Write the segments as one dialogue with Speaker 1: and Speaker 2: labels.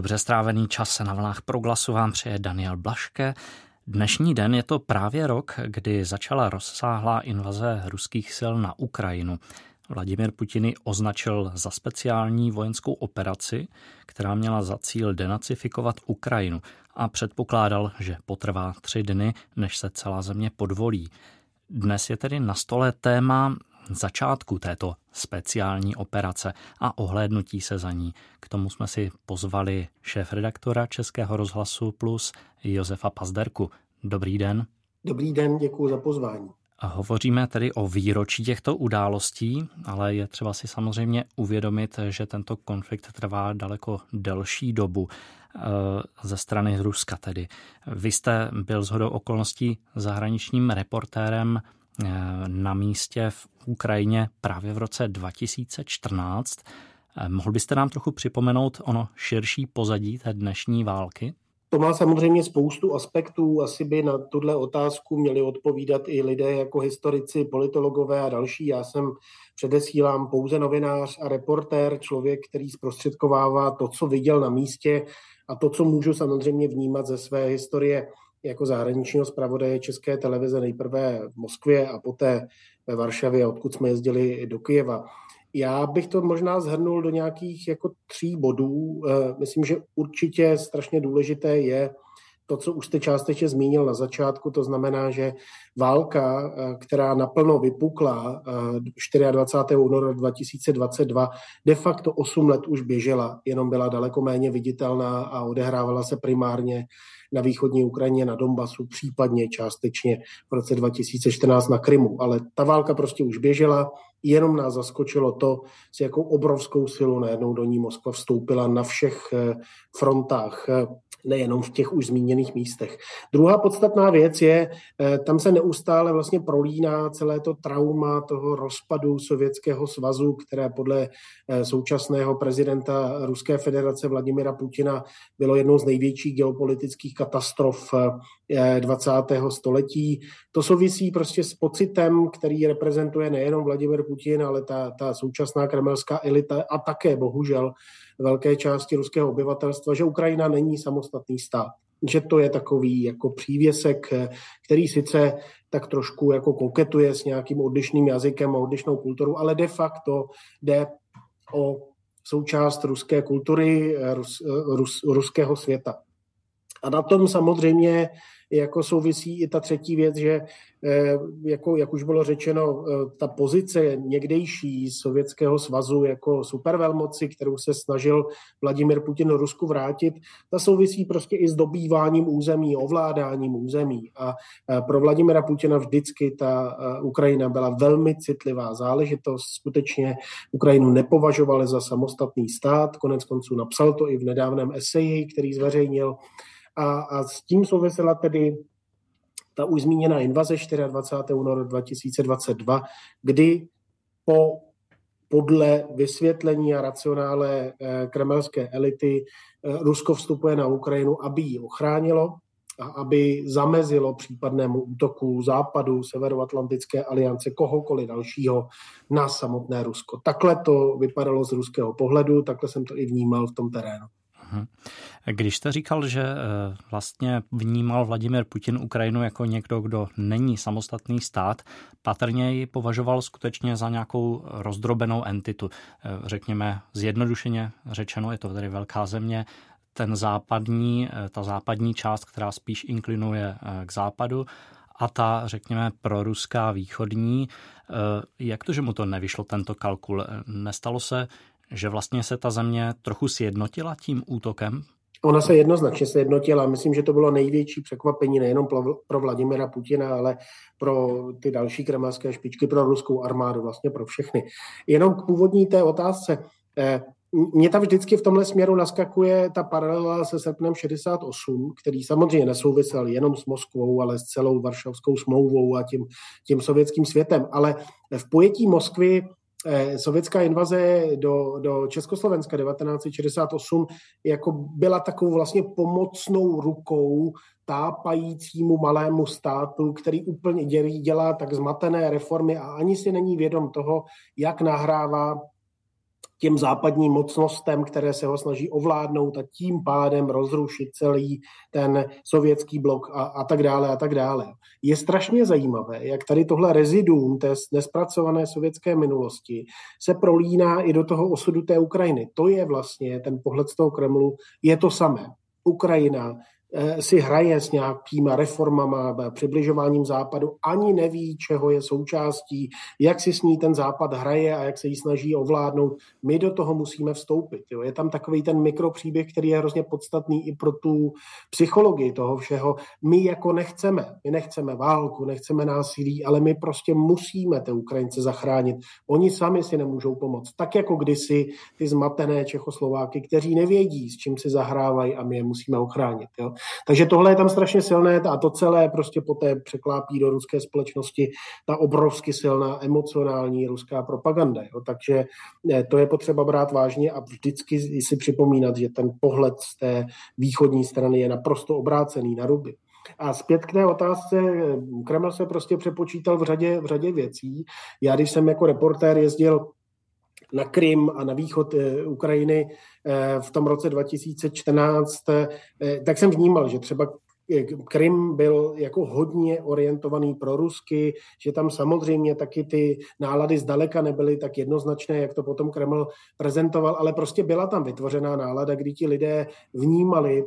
Speaker 1: Dobře strávený čas na vlnách proglasu vám přeje Daniel Blaške. Dnešní den je to právě rok, kdy začala rozsáhlá invaze ruských sil na Ukrajinu. Vladimir Putin označil za speciální vojenskou operaci, která měla za cíl denacifikovat Ukrajinu a předpokládal, že potrvá tři dny, než se celá země podvolí. Dnes je tedy na stole téma začátku této speciální operace a ohlédnutí se za ní. K tomu jsme si pozvali šéf-redaktora Českého rozhlasu Plus Josefa Pazderku. Dobrý den.
Speaker 2: Dobrý den, děkuji za pozvání.
Speaker 1: A hovoříme tedy o výročí těchto událostí, ale je třeba si samozřejmě uvědomit, že tento konflikt trvá daleko delší dobu eh, ze strany Ruska tedy. Vy jste byl zhodou okolností zahraničním reportérem na místě v Ukrajině právě v roce 2014. Eh, mohl byste nám trochu připomenout ono širší pozadí té dnešní války?
Speaker 2: To má samozřejmě spoustu aspektů. Asi by na tuhle otázku měli odpovídat i lidé jako historici, politologové a další. Já jsem předesílám pouze novinář a reportér, člověk, který zprostředkovává to, co viděl na místě a to, co můžu samozřejmě vnímat ze své historie jako zahraničního zpravodaje České televize nejprve v Moskvě a poté ve Varšavě, odkud jsme jezdili do Kyjeva. Já bych to možná zhrnul do nějakých jako tří bodů. Eh, myslím, že určitě strašně důležité je to, co už jste částečně zmínil na začátku, to znamená, že válka, eh, která naplno vypukla 24. Eh, února 2022, de facto 8 let už běžela, jenom byla daleko méně viditelná a odehrávala se primárně na východní Ukrajině, na Donbasu, případně částečně v roce 2014 na Krymu. Ale ta válka prostě už běžela, jenom nás zaskočilo to, s jakou obrovskou silou najednou do ní Moskva vstoupila na všech eh, frontách nejenom v těch už zmíněných místech. Druhá podstatná věc je, eh, tam se neustále vlastně prolíná celé to trauma toho rozpadu Sovětského svazu, které podle eh, současného prezidenta Ruské federace Vladimira Putina bylo jednou z největších geopolitických katastrof 20. Eh, století. To souvisí prostě s pocitem, který reprezentuje nejenom Vladimir Putin, ale ta, ta současná kremelská elita a také bohužel velké části ruského obyvatelstva, že Ukrajina není samostatný stát. Že to je takový jako přívěsek, který sice tak trošku jako koketuje s nějakým odlišným jazykem a odlišnou kulturou, ale de facto jde o součást ruské kultury, rus, rus, ruského světa. A na tom samozřejmě jako souvisí i ta třetí věc, že eh, jako, jak už bylo řečeno, eh, ta pozice někdejší Sovětského svazu jako supervelmoci, kterou se snažil Vladimir Putin Rusku vrátit, ta souvisí prostě i s dobýváním území, ovládáním území. A eh, pro Vladimira Putina vždycky ta Ukrajina byla velmi citlivá záležitost. Skutečně Ukrajinu nepovažovali za samostatný stát, konec konců napsal to i v nedávném eseji, který zveřejnil a, a s tím souvisela tedy ta už zmíněná invaze 24. února 2022, kdy po podle vysvětlení a racionále eh, kremelské elity eh, Rusko vstupuje na Ukrajinu, aby ji ochránilo a aby zamezilo případnému útoku Západu, Severoatlantické aliance, kohokoliv dalšího na samotné Rusko. Takhle to vypadalo z ruského pohledu, takhle jsem to i vnímal v tom terénu.
Speaker 1: Mhm. Když jste říkal, že eh, vlastně vnímal Vladimir Putin Ukrajinu jako někdo, kdo není samostatný stát, patrně ji považoval skutečně za nějakou rozdrobenou entitu. Eh, řekněme zjednodušeně řečeno, je to tedy velká země, ten západní, eh, ta západní část, která spíš inklinuje k západu, a ta, řekněme, proruská východní. Jak to, že mu to nevyšlo, tento kalkul? Nestalo se, že vlastně se ta země trochu sjednotila tím útokem?
Speaker 2: Ona se jednoznačně sjednotila. Myslím, že to bylo největší překvapení nejenom pro Vladimira Putina, ale pro ty další kremelské špičky, pro ruskou armádu, vlastně pro všechny. Jenom k původní té otázce. Eh, Mně tam vždycky v tomhle směru naskakuje ta paralela se srpnem 68, který samozřejmě nesouvisel jenom s Moskvou, ale s celou varšavskou smlouvou a tím, tím sovětským světem. Ale v pojetí Moskvy sovětská invaze do, do Československa 1968 jako byla takovou vlastně pomocnou rukou tápajícímu malému státu, který úplně dělá tak zmatené reformy a ani si není vědom toho, jak nahrává těm západním mocnostem, které se ho snaží ovládnout a tím pádem rozrušit celý ten sovětský blok a, a tak dále a tak dále. Je strašně zajímavé, jak tady tohle reziduum té nespracované sovětské minulosti se prolíná i do toho osudu té Ukrajiny. To je vlastně ten pohled z toho Kremlu, je to samé. Ukrajina si hraje s nějakýma reformama, přibližováním západu, ani neví, čeho je součástí, jak si s ní ten západ hraje a jak se jí snaží ovládnout. My do toho musíme vstoupit. Jo. Je tam takový ten mikropříběh, který je hrozně podstatný i pro tu psychologii toho všeho. My jako nechceme, my nechceme válku, nechceme násilí, ale my prostě musíme ty Ukrajince zachránit. Oni sami si nemůžou pomoct. Tak jako kdysi ty zmatené Čechoslováky, kteří nevědí, s čím si zahrávají a my je musíme ochránit. Jo. Takže tohle je tam strašně silné a to celé prostě poté překlápí do ruské společnosti ta obrovsky silná emocionální ruská propaganda. Jo. Takže ne, to je potřeba brát vážně a vždycky si připomínat, že ten pohled z té východní strany je naprosto obrácený na ruby. A zpět k té otázce, Kreml se prostě přepočítal v řadě, v řadě věcí. Já, když jsem jako reportér jezdil na Krym a na východ eh, Ukrajiny eh, v tom roce 2014, eh, tak jsem vnímal, že třeba Krym byl jako hodně orientovaný pro Rusky, že tam samozřejmě taky ty nálady zdaleka nebyly tak jednoznačné, jak to potom Kreml prezentoval, ale prostě byla tam vytvořená nálada, kdy ti lidé vnímali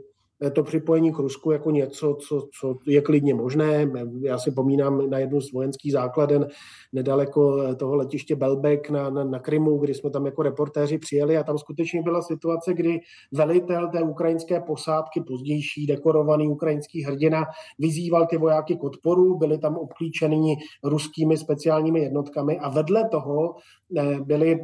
Speaker 2: to připojení k Rusku jako něco, co, co je klidně možné. Já si pomínám na jednu z vojenských základen nedaleko eh, toho letiště Belbek na, na, na Krymu, kdy jsme tam jako reportéři přijeli a tam skutečně byla situace, kdy velitel té ukrajinské posádky, pozdější dekorovaný ukrajinský hrdina, vyzýval ty vojáky k odporu, byli tam obklíčeni ruskými speciálními jednotkami a vedle toho eh, byli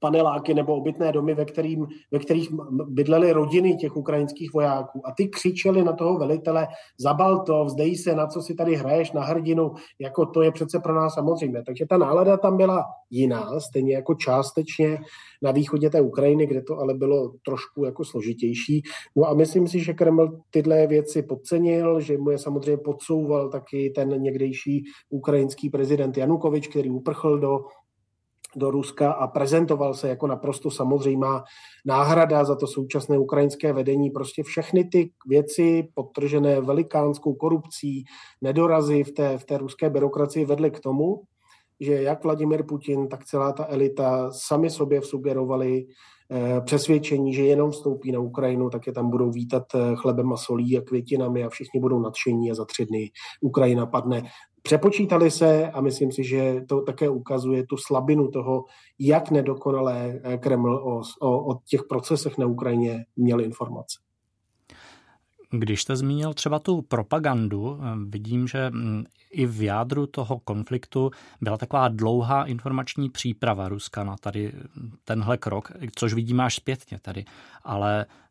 Speaker 2: paneláky nebo obytné domy, ve, kterým, ve kterých bydlely rodiny těch ukrajinských vojáků. A ty křičeli na toho velitele, zabal to, vzdej se, na co si tady hraješ, na hrdinu, jako to je přece pro nás samozřejmé. Takže ta nálada tam byla jiná, stejně jako částečně na východě té Ukrajiny, kde to ale bylo trošku jako složitější. No a myslím si, že Kreml tyhle věci podcenil, že mu je samozřejmě podsouval taky ten někdejší ukrajinský prezident Janukovič, který uprchl do do Ruska a prezentoval se jako naprosto samozřejmá náhrada za to současné ukrajinské vedení. Prostě všechny ty věci podtržené velikánskou korupcí, nedorazy v té, v té ruské byrokracii vedly k tomu, že jak Vladimir Putin, tak celá ta elita sami sobě sugerovali eh, přesvědčení, že jenom vstoupí na Ukrajinu, tak je tam budou vítat eh, chlebem a solí a květinami a všichni budou nadšení a za tři dny Ukrajina padne. Přepočítali se a myslím si, že to také ukazuje tu slabinu toho, jak nedokonalé eh, Kreml o, o, o těch procesech na Ukrajině měl informace.
Speaker 1: Když jste zmínil třeba tu propagandu, eh, vidím, že mm, i v jádru toho konfliktu byla taková dlouhá informační příprava Ruska na tady tenhle krok, což vidíme až zpětně tady. Ale Eh,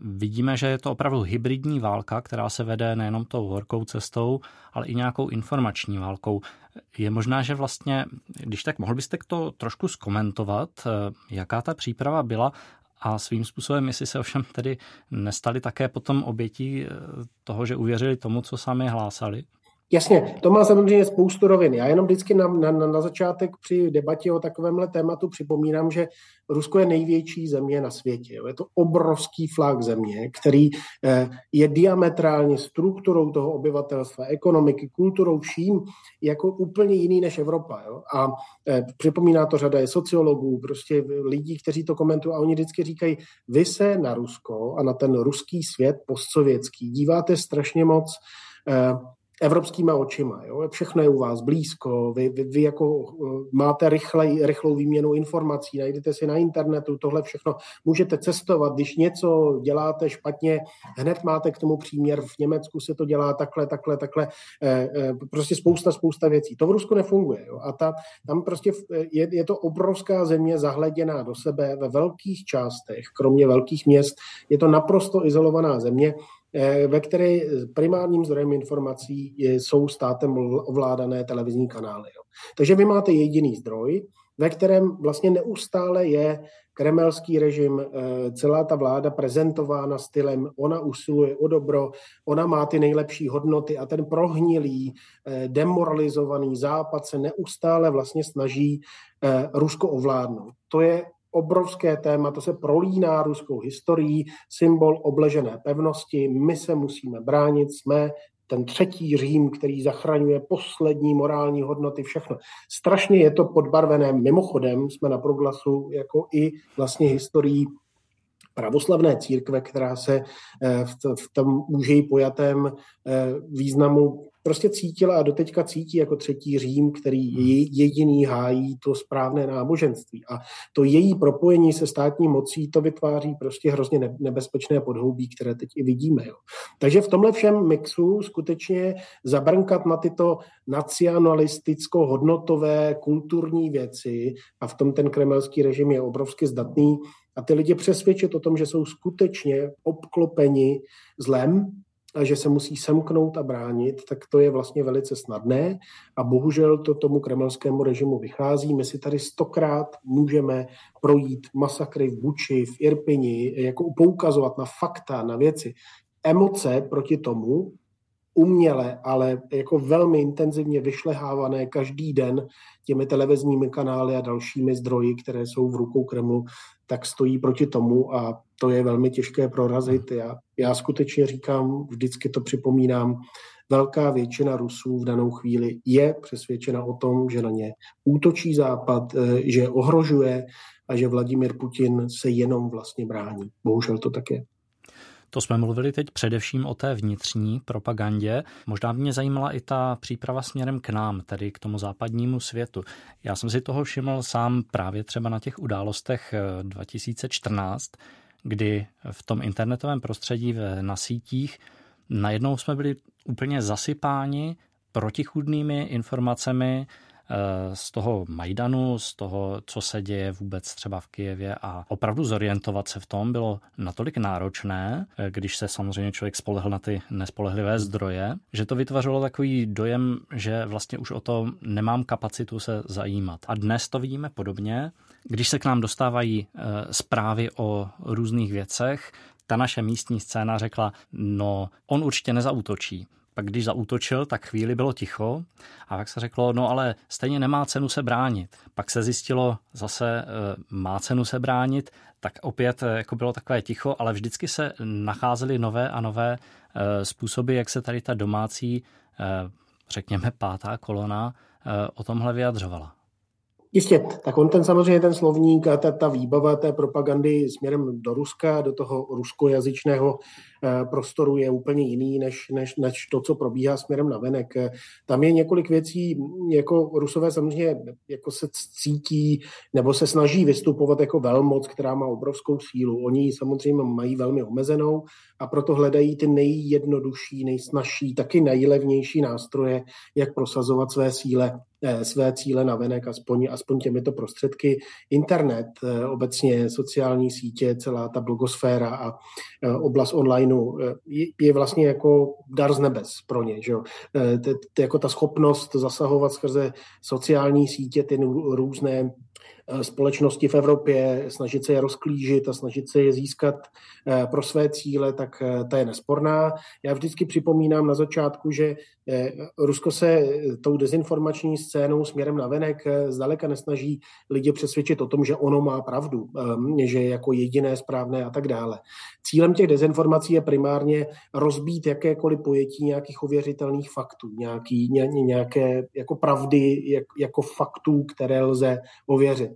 Speaker 1: vidíme, že je to opravdu hybridní válka, která se vede nejenom tou horkou cestou, ale i nějakou informační válkou. Je možná, že vlastně, když tak mohl byste to trošku zkomentovat, eh, jaká ta příprava byla a svým způsobem, jestli se ovšem tedy nestali také potom obětí eh, toho, že uvěřili tomu, co sami hlásali?
Speaker 2: Jasně, to má samozřejmě spoustu rovin. Já jenom vždycky na, na, na začátek při debatě o takovémhle tématu připomínám, že Rusko je největší země na světě. Je to obrovský flák země, který eh, je diametrálně strukturou toho obyvatelstva, ekonomiky, kulturou, vším jako úplně jiný než Evropa. Jo. A eh, připomíná to řada sociologů, prostě lidí, kteří to komentují a oni vždycky říkají, vy se na Rusko a na ten ruský svět postsovětský díváte strašně moc eh, evropskýma očima. Jo? Všechno je u vás blízko, vy, vy, vy jako eh, máte rychlej, rychlou výměnu informací, najdete si na internetu, tohle všechno můžete cestovat, když něco děláte špatně, hned máte k tomu příměr, v Německu se to dělá takhle, takhle, takhle, eh, eh, prostě spousta, spousta věcí. To v Rusku nefunguje. Jo? A ta, tam prostě je, je to obrovská země zahleděná do sebe ve velkých částech, kromě velkých měst, je to naprosto izolovaná země, ve které primárním zdrojem informací jsou státem ovládané televizní kanály. Jo. Takže vy máte jediný zdroj, ve kterém vlastně neustále je kremelský režim, eh, celá ta vláda prezentována stylem, ona usiluje o dobro, ona má ty nejlepší hodnoty a ten prohnilý, eh, demoralizovaný západ se neustále vlastně snaží Rusko ovládnout. To je obrovské téma, to se prolíná ruskou historií, symbol obležené pevnosti, my se musíme bránit, jsme ten třetí Řím, který zachraňuje poslední morální hodnoty, všechno. Strašně je to podbarvené. Mimochodem jsme na proglasu jako i vlastně historií pravoslavné církve, která se eh, v tom úžej pojatém eh, významu prostě cítila a doteďka cítí jako třetí Řím, který jediný hájí to správné náboženství. A to její propojení se státní mocí, to vytváří prostě hrozně nebezpečné podhoubí, které teď i vidíme. Jo. Takže v tomhle všem mixu skutečně zabrnkat na tyto nacionalisticko-hodnotové kulturní věci a v tom ten kremelský režim je obrovsky zdatný a ty lidi přesvědčit o tom, že jsou skutečně obklopeni zlem, a že se musí semknout a bránit, tak to je vlastně velice snadné a bohužel to tomu kremelskému režimu vychází. My si tady stokrát můžeme projít masakry v Buči, v Irpini, jako poukazovat na fakta, na věci. Emoce proti tomu uměle, ale jako velmi intenzivně vyšlehávané každý den těmi televizními kanály a dalšími zdroji, které jsou v rukou Kremlu, tak stojí proti tomu a to je velmi těžké prorazit. Já, já skutečně říkám, vždycky to připomínám, velká většina Rusů v danou chvíli je přesvědčena o tom, že na ně útočí Západ, eh, že je ohrožuje a že Vladimir Putin se jenom vlastně brání. Bohužel to tak je.
Speaker 1: To jsme mluvili teď především o té vnitřní propagandě. Možná by mě zajímala i ta příprava směrem k nám, tedy k tomu západnímu světu. Já jsem si toho všiml sám právě třeba na těch událostech 2014, eh, kdy v tom internetovém prostředí na sítích najednou jsme byli úplně zasypáni protichudnými informacemi, z toho Majdanu, z toho, co se děje vůbec třeba v Kijevě a opravdu zorientovat se v tom bylo natolik náročné, eh, když se samozřejmě člověk spolehl na ty nespolehlivé zdroje, že to vytvořilo takový dojem, že vlastně už o to nemám kapacitu se zajímat. A dnes to vidíme podobně, když se k nám dostávají eh, zprávy o různých věcech, ta naše místní scéna řekla, no on určitě nezautočí, pak když zaútočil, tak chvíli bylo ticho a pak se řeklo, no ale stejně nemá cenu se bránit. Pak se zjistilo zase, eh, má cenu se bránit, tak opět eh, jako bylo takové ticho, ale vždycky se nacházely nové a nové eh, způsoby, jak se tady ta domácí, řekněme, pátá kolona o tomhle vyjadřovala.
Speaker 2: Jistě, tak on ten samozřejmě ten slovník a ta, ta výbava té propagandy směrem do Ruska, do toho ruskojazyčného Eh, prostoru je úplně jiný, než, než, než to, co probíhá směrem na venek. Tam je několik věcí, jako Rusové samozřejmě jako se cítí nebo se snaží vystupovat jako velmoc, která má obrovskou sílu. Oni samozřejmě mají velmi omezenou a proto hledají ty nejjednodušší, nejsnažší, taky nejlevnější nástroje, jak prosazovat své síle, své cíle na venek, aspoň, aspoň těmito prostředky. Internet, obecně sociální sítě, celá ta blogosféra a oblast online online eh, je, vlastně jako dar z nebes pro ně. Že jo? Eh, jako ta schopnost zasahovat skrze sociální sítě, ty různé Eh, společnosti v Evropě, snažit se je rozklížit a snažit se je získat eh, pro své cíle, tak eh, ta je nesporná. Já vždycky připomínám na začátku, že Rusko se tou dezinformační scénou směrem na venek zdaleka nesnaží lidi přesvědčit o tom, že ono má pravdu, že je jako jediné správné a tak dále. Cílem těch dezinformací je primárně rozbít jakékoliv pojetí nějakých ověřitelných faktů, nějaký, ně, nějaké jako pravdy, jak, jako faktů, které lze ověřit.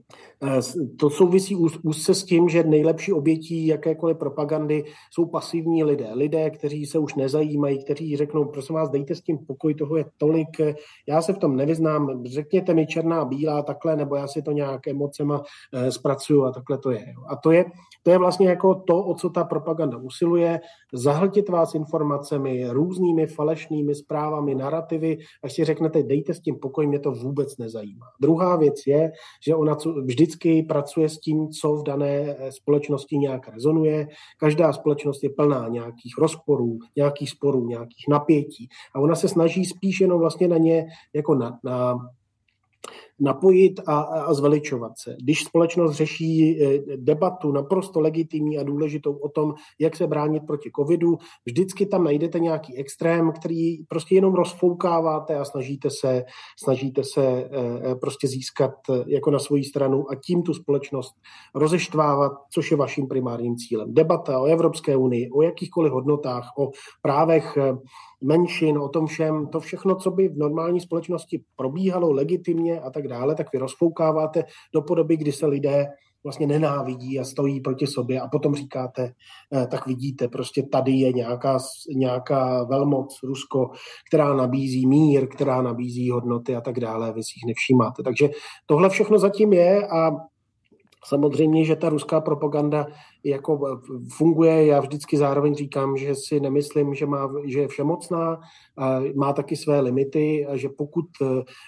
Speaker 2: To souvisí úzce s tím, že nejlepší obětí jakékoliv propagandy jsou pasivní lidé. Lidé, kteří se už nezajímají, kteří řeknou, prosím vás, dejte s tím pokoj, toho je tolik, já se v tom nevyznám, řekněte mi černá, bílá, takhle, nebo já si to nějak emocema eh, zpracuju a takhle to je. A to je, to je vlastně jako to, o co ta propaganda usiluje, zahltit vás informacemi, různými falešnými zprávami, narrativy, až si řeknete, dejte s tím pokoj, mě to vůbec nezajímá. Druhá věc je, že ona vždycky pracuje s tím, co v dané eh, společnosti nějak rezonuje. Každá společnost je plná nějakých rozporů, nějakých sporů, nějakých napětí a ona se snaží spíš jenom vlastně na ně jako na, na napojit a, a zveličovat se. Když společnost řeší debatu naprosto legitimní a důležitou o tom, jak se bránit proti covidu, vždycky tam najdete nějaký extrém, který prostě jenom rozfoukáváte a snažíte se, snažíte se prostě získat jako na svoji stranu a tím tu společnost rozeštvávat, což je vaším primárním cílem. Debata o Evropské unii, o jakýchkoliv hodnotách, o právech menšin, o tom všem, to všechno, co by v normální společnosti probíhalo legitimně a tak dále, tak vy rozfoukáváte do podoby, kdy se lidé vlastně nenávidí a stojí proti sobě a potom říkáte, eh, tak vidíte, prostě tady je nějaká, nějaká velmoc Rusko, která nabízí mír, která nabízí hodnoty a tak dále, vy si jich nevšímáte. Takže tohle všechno zatím je a Samozřejmě, že ta ruská propaganda jako funguje. Já vždycky zároveň říkám, že si nemyslím, že, má, že je všemocná, má taky své limity a že pokud e,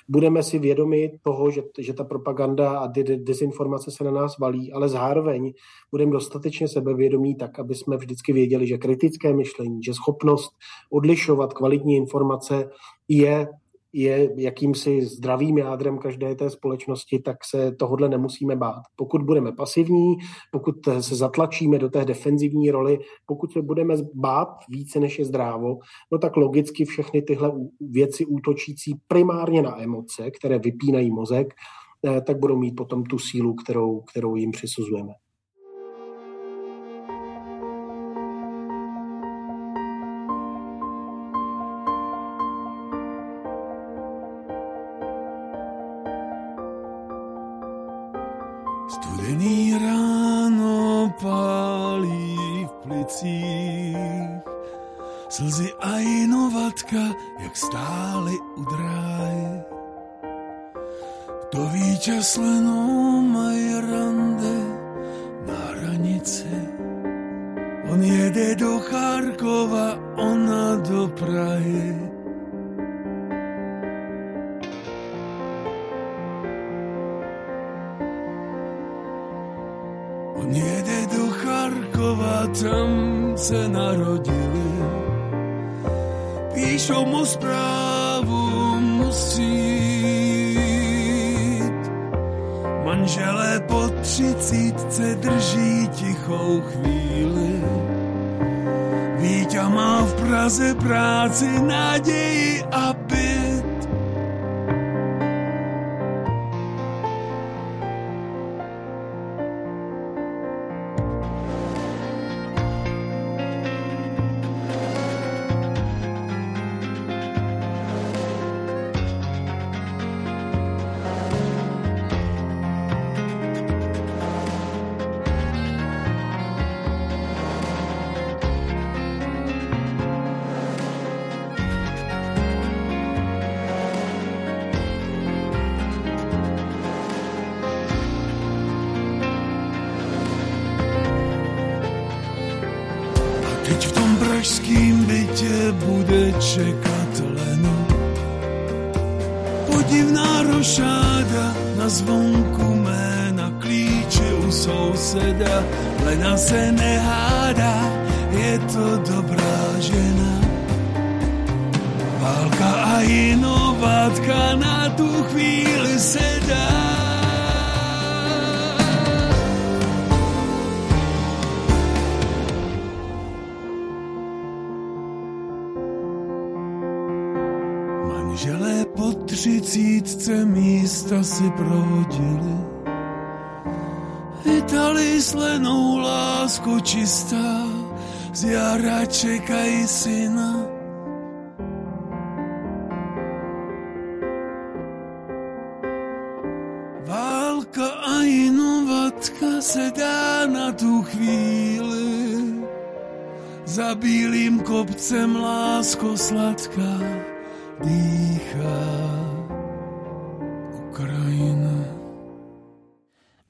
Speaker 2: budeme si vědomi toho, že, že ta propaganda a dezinformace se na nás valí, ale zároveň budeme dostatečně sebevědomí tak, aby jsme vždycky věděli, že kritické myšlení, že schopnost odlišovat kvalitní informace je je jakýmsi zdravým jádrem každé té společnosti, tak se tohodle nemusíme bát. Pokud budeme pasivní, pokud se zatlačíme do té defenzivní roli, pokud se budeme bát více než je zdrávo, no tak logicky všechny tyhle věci útočící primárně na emoce, které vypínají mozek, eh, tak budou mít potom tu sílu, kterou, kterou jim přisuzujeme.
Speaker 3: On jede do Charkova, tam se narodili píšou mu zprávu, musí Manželé po třicítce drží tichou chvíli. Víťa má v Praze práci, naději a Vítali slenou lásku čistá, z jara čekají syna. Válka a inovatka se dá na tu chvíli, za bílým kopcem lásko sladká dýchá.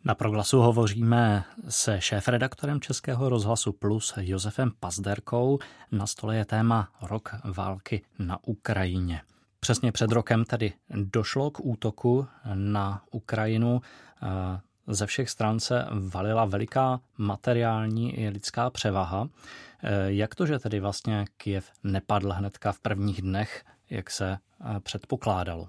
Speaker 1: Na proglasu hovoříme se šéf-redaktorem Českého rozhlasu Plus Josefem Pazderkou. Na stole je téma Rok války na Ukrajině. Přesně před rokem tedy došlo k útoku na Ukrajinu. Ze všech stran se valila veliká materiální i lidská převaha. Jak to, že tedy vlastně Kiev nepadl hnedka v prvních dnech, jak se předpokládalo?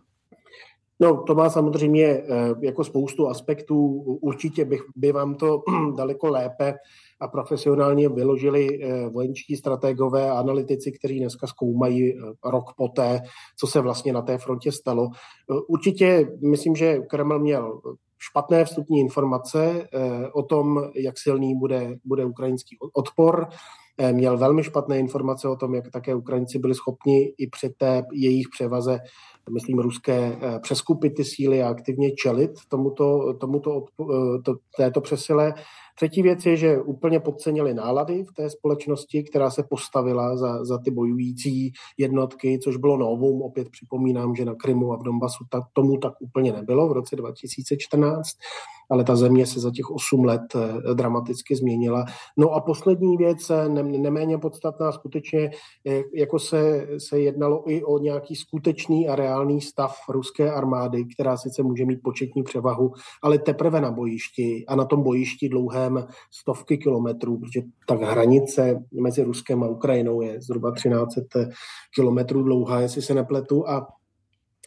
Speaker 2: No, to má samozřejmě eh, jako spoustu aspektů. Určitě bych, by vám to daleko lépe a profesionálně vyložili eh, vojenčtí strategové a analytici, kteří dneska zkoumají eh, rok poté, co se vlastně na té frontě stalo. Určitě myslím, že Kreml měl špatné vstupní informace o tom, jak silný bude, bude ukrajinský odpor. Měl velmi špatné informace o tom, jak také Ukrajinci byli schopni i při té jejich převaze myslím, ruské eh, přeskupit ty síly a aktivně čelit tomuto, tomuto eh, to, této přesile. Třetí věc je, že úplně podcenili nálady v té společnosti, která se postavila za, za ty bojující jednotky, což bylo novum. Opět připomínám, že na Krymu a v Donbasu tak, tomu tak úplně nebylo v roce 2014 ale ta země se za těch 8 let eh, dramaticky změnila. No a poslední věc, eh, ne, neméně podstatná, skutečně, eh, jako se, se jednalo i o nějaký skutečný a reálný stav ruské armády, která sice může mít početní převahu, ale teprve na bojišti a na tom bojišti dlouhém stovky kilometrů, protože ta hranice mezi Ruskem a Ukrajinou je zhruba 1300 kilometrů dlouhá, jestli se nepletu, a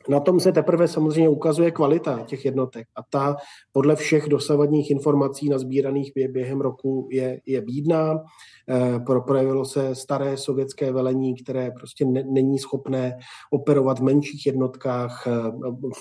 Speaker 2: na tom se teprve samozřejmě ukazuje kvalita těch jednotek a ta podle všech dosavadních informací nazbíraných během roku je, je bídná. Eh, projevilo se staré sovětské velení, které prostě ne, není schopné operovat v menších jednotkách, eh,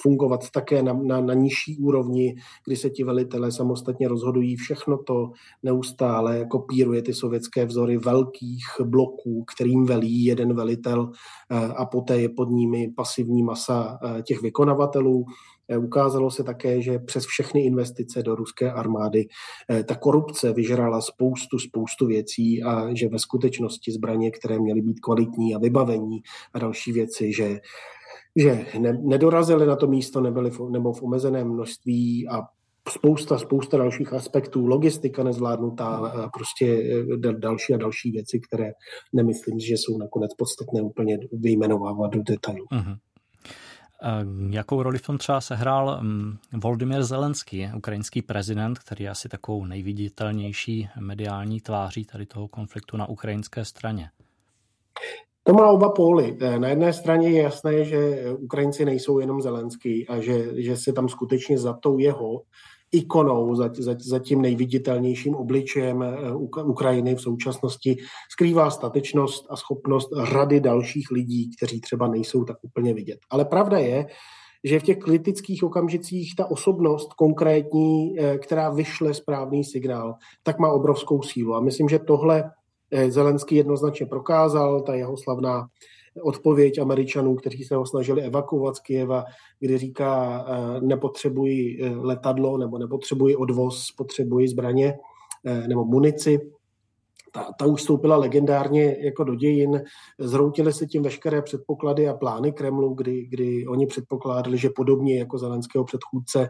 Speaker 2: fungovat také na, na, na nižší úrovni, kdy se ti velitelé samostatně rozhodují. Všechno to neustále kopíruje ty sovětské vzory velkých bloků, kterým velí jeden velitel eh, a poté je pod nimi pasivní masa těch vykonavatelů. Eh, ukázalo se také, že přes všechny investice do ruské armády eh, ta korupce vyžrala spoustu, spoustu věcí a že ve skutečnosti zbraně, které měly být kvalitní a vybavení a další věci, že že ne, nedorazili na to místo, nebyli v, nebo v omezeném množství a spousta, spousta dalších aspektů, logistika nezvládnutá prostě eh, další a další věci, které nemyslím, že jsou nakonec podstatné úplně vyjmenovávat do detailu. Uh-huh.
Speaker 1: Jakou roli v tom třeba sehrál mm, Volodymyr Zelenský, ukrajinský prezident, který je asi takovou nejviditelnější mediální tváří tady toho konfliktu na ukrajinské straně?
Speaker 2: To má oba póly. Eh, na jedné straně je jasné, že Ukrajinci nejsou jenom Zelenský a že, že se tam skutečně za tou jeho ikonou, za, za, za tím nejviditelnějším obličejem eh, Ukrajiny v současnosti skrývá statečnost a schopnost rady dalších lidí, kteří třeba nejsou tak úplně vidět. Ale pravda je, že v těch kritických okamžicích ta osobnost konkrétní, eh, která vyšle správný signál, tak má obrovskou sílu. A myslím, že tohle eh, Zelenský jednoznačně prokázal, ta jeho slavná odpověď Američanů, kteří se ho snažili evakuovat z Kijeva, kdy říká, eh, nepotřebují eh, letadlo nebo nepotřebují odvoz, potřebují zbraně eh, nebo munici. Ta, ta už vstoupila legendárně jako do dějin. Zhroutily se tím veškeré předpoklady a plány Kremlu, kdy, kdy oni předpokládali, že podobně jako zelenského předchůdce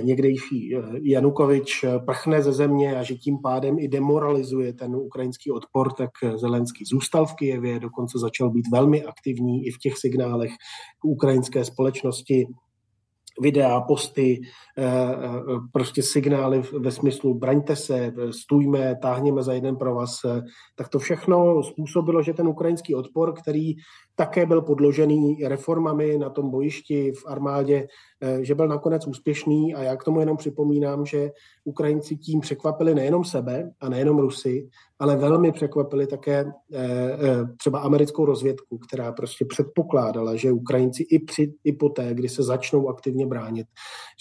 Speaker 2: někdejší eh, Janukovič eh, prchne ze země a že tím pádem i demoralizuje ten ukrajinský odpor, tak Zelenský zůstal v Kijevě, dokonce začal být velmi aktivní i v těch signálech k ukrajinské společnosti. Videa, posty, prostě signály ve smyslu braňte se, stůjme, táhněme za jeden pro vás, tak to všechno způsobilo, že ten ukrajinský odpor, který také byl podložený reformami na tom bojišti v armádě, eh, že byl nakonec úspěšný a já k tomu jenom připomínám, že Ukrajinci tím překvapili nejenom sebe a nejenom Rusy, ale velmi překvapili také eh, eh, třeba americkou rozvědku, která prostě předpokládala, že Ukrajinci i, při, i poté, kdy se začnou aktivně bránit,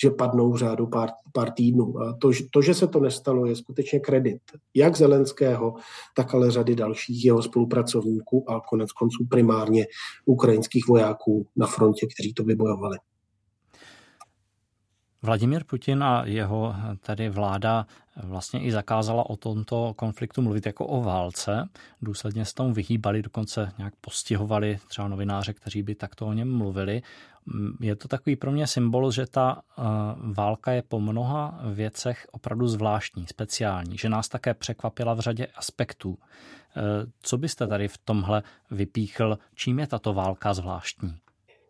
Speaker 2: že padnou v řádu pár, pár týdnů. A to, to, že se to nestalo, je skutečně kredit jak Zelenského, tak ale řady dalších jeho spolupracovníků a konec konců primárně ukrajinských vojáků na frontě, kteří to vybojovali.
Speaker 1: Vladimír Putin a jeho tady vláda vlastně i zakázala o tomto konfliktu mluvit jako o válce. Důsledně se tomu vyhýbali, dokonce nějak postihovali třeba novináře, kteří by takto o něm mluvili. Je to takový pro mě symbol, že ta eh, válka je po mnoha věcech opravdu zvláštní, speciální, že nás také překvapila v řadě aspektů. Eh, co byste tady v tomhle vypíchl? Čím je tato válka zvláštní?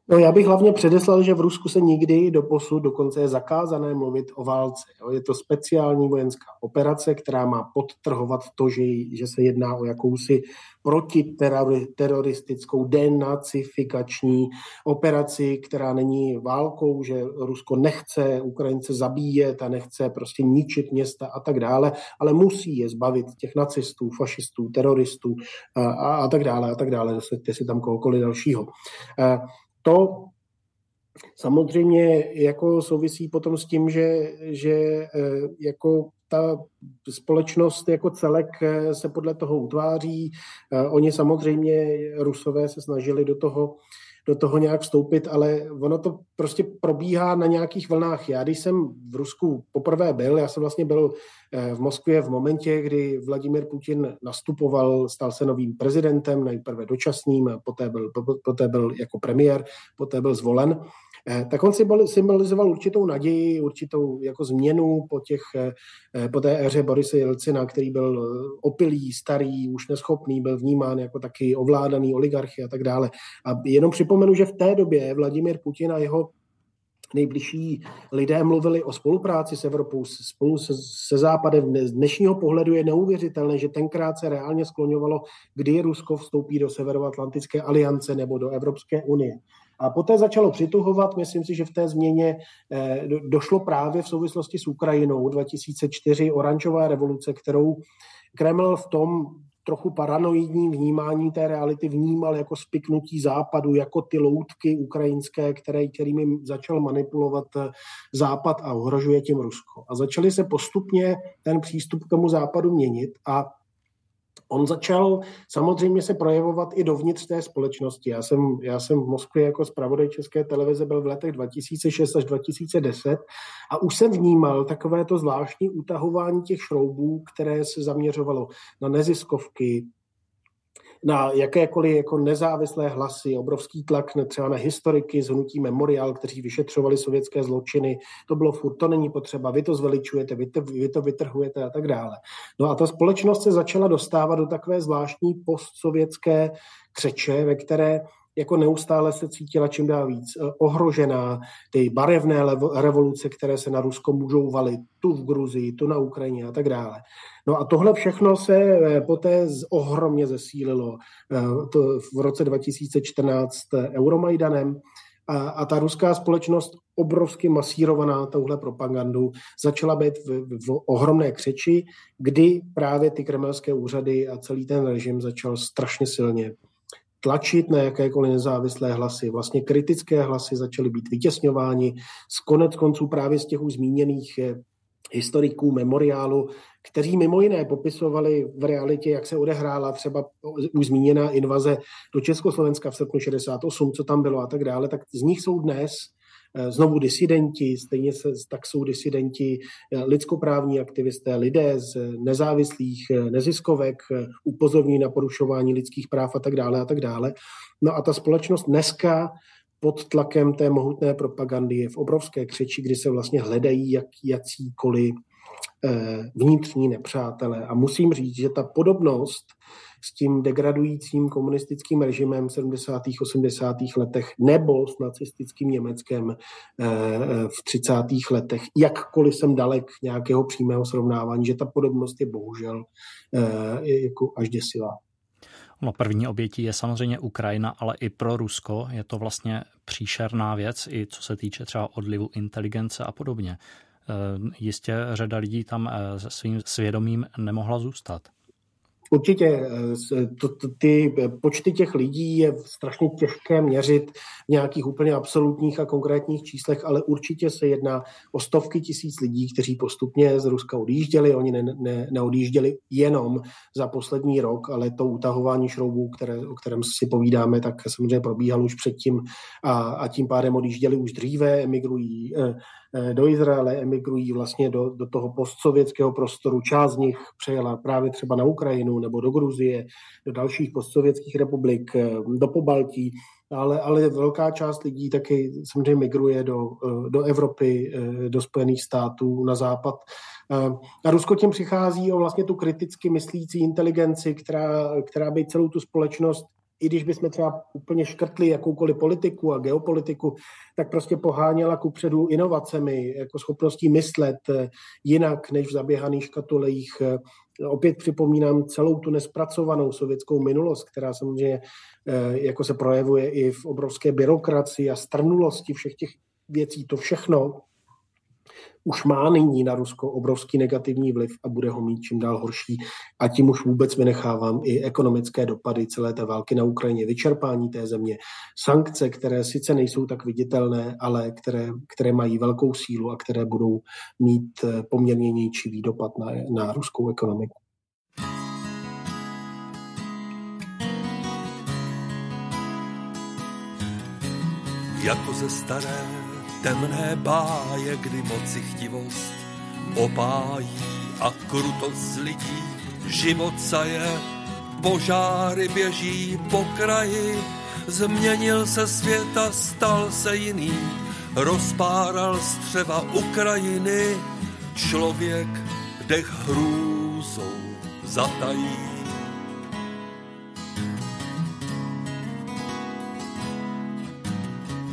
Speaker 2: No já bych hlavně předeslal, že v Rusku se nikdy do posud dokonce je zakázané mluvit o válce. Jo. Je to speciální vojenská operace, která má podtrhovat to, že, že se jedná o jakousi protiteroristickou denacifikační operaci, která není válkou, že Rusko nechce Ukrajince zabíjet a nechce prostě ničit města a tak dále, ale musí je zbavit těch nacistů, fašistů, teroristů a, a, a tak dále a tak dále. Dosaďte si tam kohokoliv dalšího. To samozřejmě jako souvisí potom s tím, že, že e, jako ta společnost jako celek e, se podle toho utváří. E, oni samozřejmě, Rusové se snažili do toho do toho nějak vstoupit, ale ono to prostě probíhá na nějakých vlnách. Já když jsem v Rusku poprvé byl, já jsem vlastně byl v Moskvě v momentě, kdy Vladimir Putin nastupoval, stal se novým prezidentem, nejprve dočasným, poté byl, poté byl jako premiér, poté byl zvolen. Eh, tak on symbolizoval určitou naději, určitou jako změnu po, těch, eh, po té éře Borise Jelcina, který byl eh, opilý, starý, už neschopný, byl vnímán jako taky ovládaný oligarchy a tak dále. A jenom připomenu, že v té době Vladimír Putin a jeho nejbližší lidé mluvili o spolupráci s Evropou, spolu se, se Západem. Z dnešního pohledu je neuvěřitelné, že tenkrát se reálně skloňovalo, kdy Rusko vstoupí do Severoatlantické aliance nebo do Evropské unie. A poté začalo přituhovat, myslím si, že v té změně eh, došlo právě v souvislosti s Ukrajinou 2004 oranžová revoluce, kterou Kreml v tom trochu paranoidním vnímání té reality vnímal jako spiknutí západu, jako ty loutky ukrajinské, které, kterými začal manipulovat eh, západ a ohrožuje tím Rusko. A začali se postupně ten přístup k tomu západu měnit a On začal samozřejmě se projevovat i dovnitř té společnosti. Já jsem, já jsem v Moskvě jako zpravodaj České televize byl v letech 2006 až 2010 a už jsem vnímal takové to zvláštní utahování těch šroubů, které se zaměřovalo na neziskovky, na jakékoliv jako nezávislé hlasy, obrovský tlak třeba na historiky z hnutí Memorial, kteří vyšetřovali sovětské zločiny. To bylo furt, to není potřeba, vy to zveličujete, vy to, vy to vytrhujete a tak dále. No a ta společnost se začala dostávat do takové zvláštní postsovětské křeče, ve které jako neustále se cítila čím dál víc eh, ohrožená, ty barevné revoluce, které se na Rusko můžou valit, tu v Gruzii, tu na Ukrajině a tak dále. No a tohle všechno se eh, poté ohromně zesílilo eh, v roce 2014 Euromajdanem, a, a ta ruská společnost obrovsky masírovaná touhle propagandou začala být v, v ohromné křeči, kdy právě ty kremelské úřady a celý ten režim začal strašně silně tlačit na jakékoliv nezávislé hlasy. Vlastně kritické hlasy začaly být vytěsňováni z konec konců právě z těch už zmíněných eh, historiků memoriálu, kteří mimo jiné popisovali v realitě, jak se odehrála třeba už zmíněná invaze do Československa v srpnu 68, co tam bylo a tak dále, tak z nich jsou dnes znovu disidenti, stejně se, tak jsou disidenti eh, lidskoprávní aktivisté, lidé z nezávislých eh, neziskovek, upozorní na porušování lidských práv a tak dále a tak dále. No a ta společnost dneska pod tlakem té mohutné propagandy je v obrovské křeči, kdy se vlastně hledají jak, jakýkoliv vnitřní nepřátelé. A musím říct, že ta podobnost s tím degradujícím komunistickým režimem v 70. 80. letech nebo s nacistickým Německem eh, eh, v 30. letech, jakkoliv jsem dalek nějakého přímého srovnávání, že ta podobnost je bohužel eh, jako až děsivá.
Speaker 1: No, první obětí je samozřejmě Ukrajina, ale i pro Rusko je to vlastně příšerná věc, i co se týče třeba odlivu inteligence a podobně. Jistě řada lidí tam se svým svědomím nemohla zůstat.
Speaker 2: Určitě eh, to, to, ty počty těch lidí je strašně těžké měřit v nějakých úplně absolutních a konkrétních číslech, ale určitě se jedná o stovky tisíc lidí, kteří postupně z Ruska odjížděli. Oni ne, ne, neodjížděli jenom za poslední rok, ale to utahování šroubů, které, o kterém si povídáme, tak samozřejmě probíhalo už předtím a, a tím pádem odjížděli už dříve, emigrují eh, Eh, do Izraele, emigrují vlastně do, do toho postsovětského prostoru. Část z nich přejela právě třeba na Ukrajinu nebo do Gruzie, do dalších postsovětských republik, eh, do Pobaltí, ale, ale velká část lidí taky samozřejmě migruje do, eh, do Evropy, do Spojených států, na západ. A Rusko tím přichází o vlastně tu kriticky myslící inteligenci, která, která by celou tu společnost i když bychom třeba úplně škrtli jakoukoliv politiku a geopolitiku, tak prostě poháněla ku předu inovacemi, jako schopností myslet eh, jinak než v zaběhaných škatulejích. Eh, opět připomínám celou tu nespracovanou sovětskou minulost, která samozřejmě eh, jako se projevuje i v obrovské byrokracii a strnulosti všech těch věcí. To všechno už má nyní na Rusko obrovský negativní vliv a bude ho mít čím dál horší. A tím už vůbec vynechávám i ekonomické dopady celé té války na Ukrajině, vyčerpání té země, sankce, které sice nejsou tak viditelné, ale které, které mají velkou sílu a které budou mít eh, poměrně nějčivý dopad na, na ruskou ekonomiku.
Speaker 4: Jako ze staré temné báje, kdy moci chtivost opájí a krutost lidí život saje, požáry běží po kraji, změnil se svět a stal se jiný, rozpáral střeva Ukrajiny, člověk dech hrůzou zatají.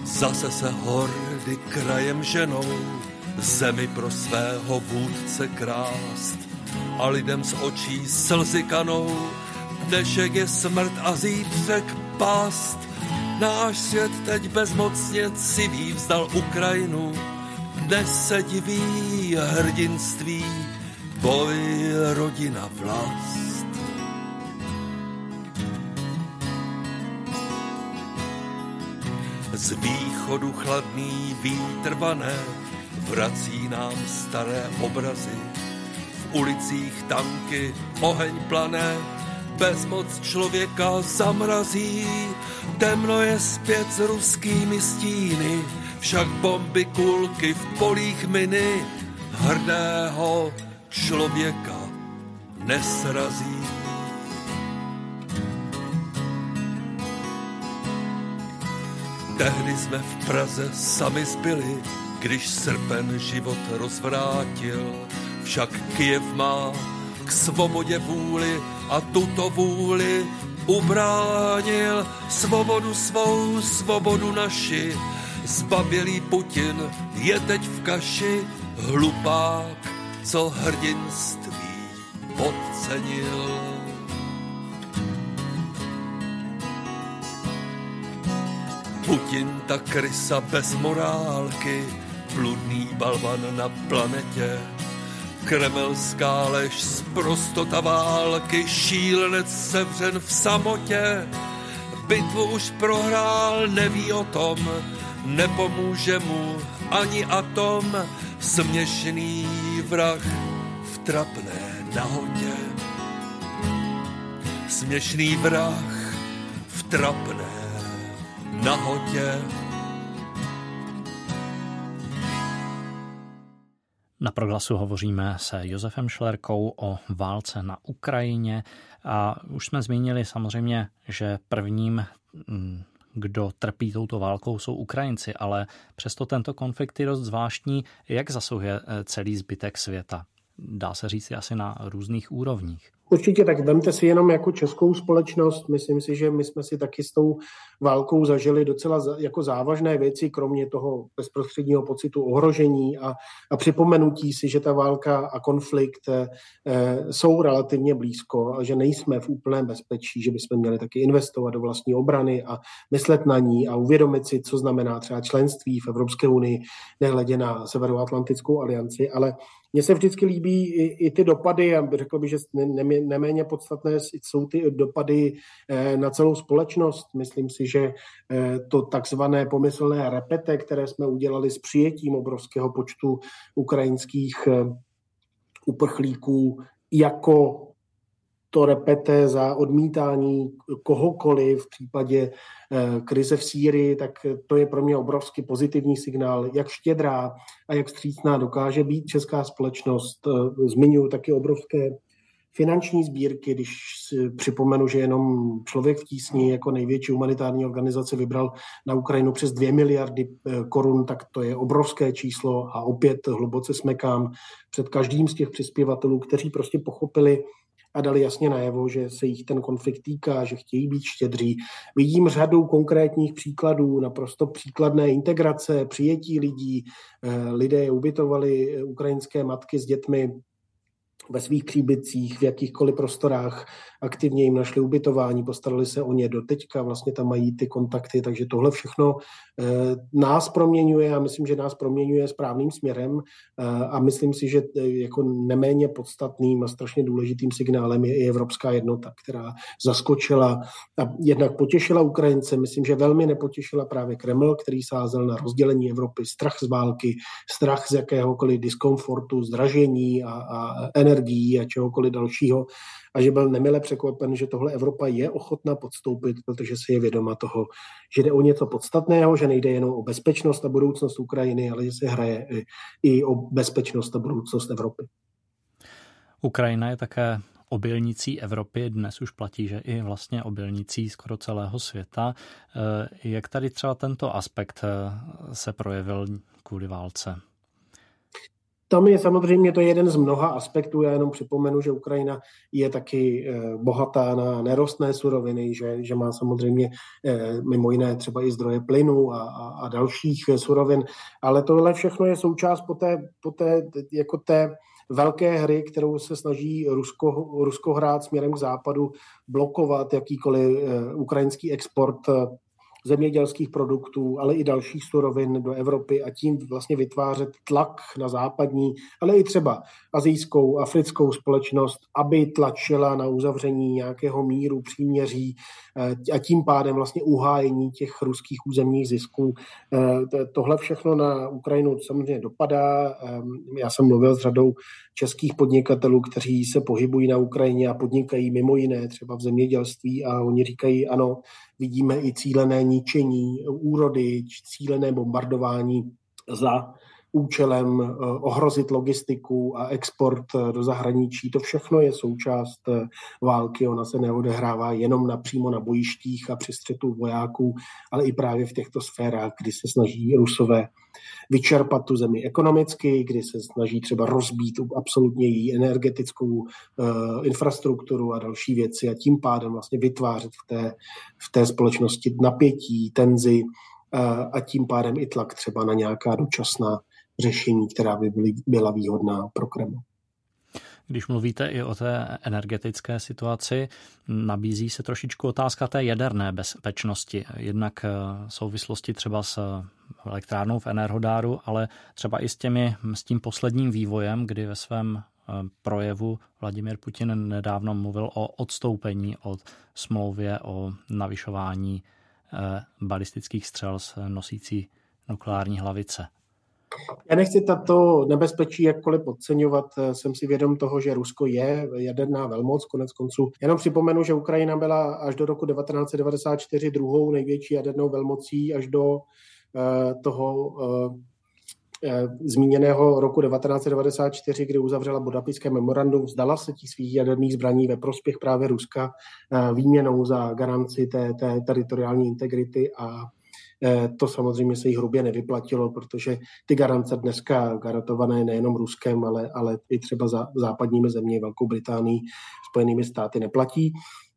Speaker 4: Zase se hordy krajem ženou, zemi pro svého vůdce krást a lidem z očí slzy kanou. Dnešek je smrt a zítřek past. Náš svět teď bezmocně civí vzdal Ukrajinu. Dnes se diví hrdinství, boj rodina vlast. Z východu chladný vítr vané, vrací nám staré obrazy. V ulicích tanky, oheň plané, bezmoc člověka zamrazí. Temno je zpět s ruskými stíny, však bomby, kulky v polích miny hrdého člověka nesrazí. Tehdy jsme v Praze sami zbyli, když srpen život rozvrátil. Však Kiev má k svobodě vůli a tuto vůli ubránil svobodu svou, svobodu naši. Zbabělý Putin je teď v kaši, hlupák, co hrdinství podcenil. Putin ta krysa bez morálky, bludný balvan na planetě. Kremelská lež z prostota války, šílenec sevřen v samotě. Bitvu už prohrál, neví o tom, nepomůže mu ani atom, směšný vrah v trapné nahotě. Směšný vrah v trapné nahotě.
Speaker 1: Na proglasu hovoříme se Josefem Šlerkou o válce na Ukrajině a už jsme zmínili samozřejmě, že prvním mm, kdo trpí touto válkou, jsou Ukrajinci, ale přesto tento konflikt je dost zvláštní. Jak zasahuje eh, celý zbytek světa? Dá se říct asi na různých úrovních.
Speaker 2: Určitě tak vemte si jenom jako českou společnost. Myslím si, že my jsme si taky s tou válkou zažili docela jako závažné věci, kromě toho bezprostředního pocitu ohrožení a, a připomenutí si, že ta válka a konflikt e, jsou relativně blízko a že nejsme v úplném bezpečí, že bychom měli taky investovat do vlastní obrany a myslet na ní a uvědomit si, co znamená třeba členství v Evropské unii, nehledě na Severoatlantickou alianci, ale mně se vždycky líbí i, i ty dopady, a řekl bych, že ne, neméně podstatné jsou ty dopady eh, na celou společnost. Myslím si, že eh, to takzvané pomyslné repete, které jsme udělali s přijetím obrovského počtu ukrajinských eh, uprchlíků jako to repete za odmítání kohokoliv v případě eh, krize v Sýrii, tak to je pro mě obrovský pozitivní signál, jak štědrá a jak střícná dokáže být česká společnost. Zmiňuji taky obrovské finanční sbírky, když si připomenu, že jenom člověk v tísni jako největší humanitární organizace vybral na Ukrajinu přes 2 miliardy eh, korun, tak to je obrovské číslo a opět hluboce smekám před každým z těch přispěvatelů, kteří prostě pochopili, a dali jasně najevo, že se jich ten konflikt týká, že chtějí být štědří. Vidím řadu konkrétních příkladů, naprosto příkladné integrace, přijetí lidí. Eh, lidé ubytovali ukrajinské matky s dětmi ve svých příbytcích, v jakýchkoliv prostorách, aktivně jim našli ubytování, postarali se o ně. Do teďka, vlastně tam mají ty kontakty, takže tohle všechno nás proměňuje a myslím, že nás proměňuje správným směrem eh, a myslím si, že eh, jako neméně podstatným a strašně důležitým signálem je i evropská jednota, která zaskočila a jednak potěšila Ukrajince, myslím, že velmi nepotěšila právě Kreml, který sázel na rozdělení Evropy, strach z války, strach z jakéhokoliv diskomfortu, zdražení a, a energií a čehokoliv dalšího a že byl nemile překvapen, že tohle Evropa je ochotná podstoupit, protože si je vědoma toho, že jde o něco podstatného, že nejde jenom o bezpečnost a budoucnost Ukrajiny, ale že se hraje i, i o bezpečnost a budoucnost Evropy.
Speaker 1: Ukrajina je také obilnicí Evropy. Dnes už platí, že i vlastně obilnicí skoro celého světa. Eh, jak tady třeba tento aspekt eh, se projevil kvůli válce?
Speaker 2: Tam je samozřejmě to jeden z mnoha aspektů. Já jenom připomenu, že Ukrajina je taky eh, bohatá na nerostné suroviny, že, že má samozřejmě eh, mimo jiné třeba i zdroje plynu a, a, a dalších surovin, ale tohle všechno je součást po té, po té, jako té velké hry, kterou se snaží Rusko, Rusko hrát směrem k západu, blokovat jakýkoliv eh, ukrajinský export zemědělských produktů, ale i dalších surovin do Evropy a tím vlastně vytvářet tlak na západní, ale i třeba azijskou, africkou společnost, aby tlačila na uzavření nějakého míru, příměří eh, a tím pádem vlastně uhájení těch ruských územních zisků. Eh, tohle všechno na Ukrajinu samozřejmě dopadá. Já jsem mluvil s řadou českých podnikatelů, kteří se pohybují na Ukrajině a podnikají mimo jiné třeba v zemědělství a oni říkají, ano, vidíme i cílené ničení úrody, cílené bombardování za účelem eh, ohrozit logistiku a export eh, do zahraničí. To všechno je součást eh, války. Ona se neodehrává jenom napřímo na bojištích a při střetu vojáků, ale i právě v těchto sférách, kdy se snaží Rusové vyčerpat tu zemi ekonomicky, kdy se snaží třeba rozbít absolutně její energetickou uh, infrastrukturu a další věci a tím pádem vlastně vytvářet v té, v té společnosti napětí, tenzi a tím pádem i tlak třeba na nějaká dočasná řešení, která by byly, byla výhodná pro Kreml.
Speaker 1: Když mluvíte i o té energetické situaci, nabízí se trošičku otázka té jaderné bezpečnosti. Jednak eh, v souvislosti třeba s elektrárnou v Enerhodáru, ale třeba i s, těmi, s tím posledním vývojem, kdy ve svém eh, projevu Vladimir Putin nedávno mluvil o odstoupení od smlouvě o navyšování eh, balistických střel s nosící nukleární hlavice.
Speaker 2: Já nechci tato nebezpečí jakkoliv podceňovat. Jsem si vědom toho, že Rusko je jaderná velmoc, konec konců. Jenom připomenu, že Ukrajina byla až do roku 1994 druhou největší jadernou velmocí až do uh, toho uh, zmíněného roku 1994, kdy uzavřela Budapešské memorandum, vzdala se těch svých jaderných zbraní ve prospěch právě Ruska výměnou za garanci té, té teritoriální integrity a Eh, to samozřejmě se jí hrubě nevyplatilo, protože ty garance dneska garantované nejenom Ruskem, ale, ale i třeba za západními země, Velkou Británií, Spojenými státy neplatí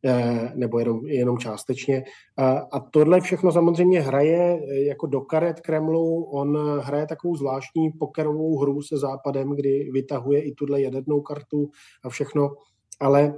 Speaker 2: eh, nebo jenom, jenom částečně. A, a tohle všechno samozřejmě hraje eh, jako do karet Kremlu. On hraje takovou zvláštní pokerovou hru se Západem, kdy vytahuje i tuhle jadernou kartu a všechno, ale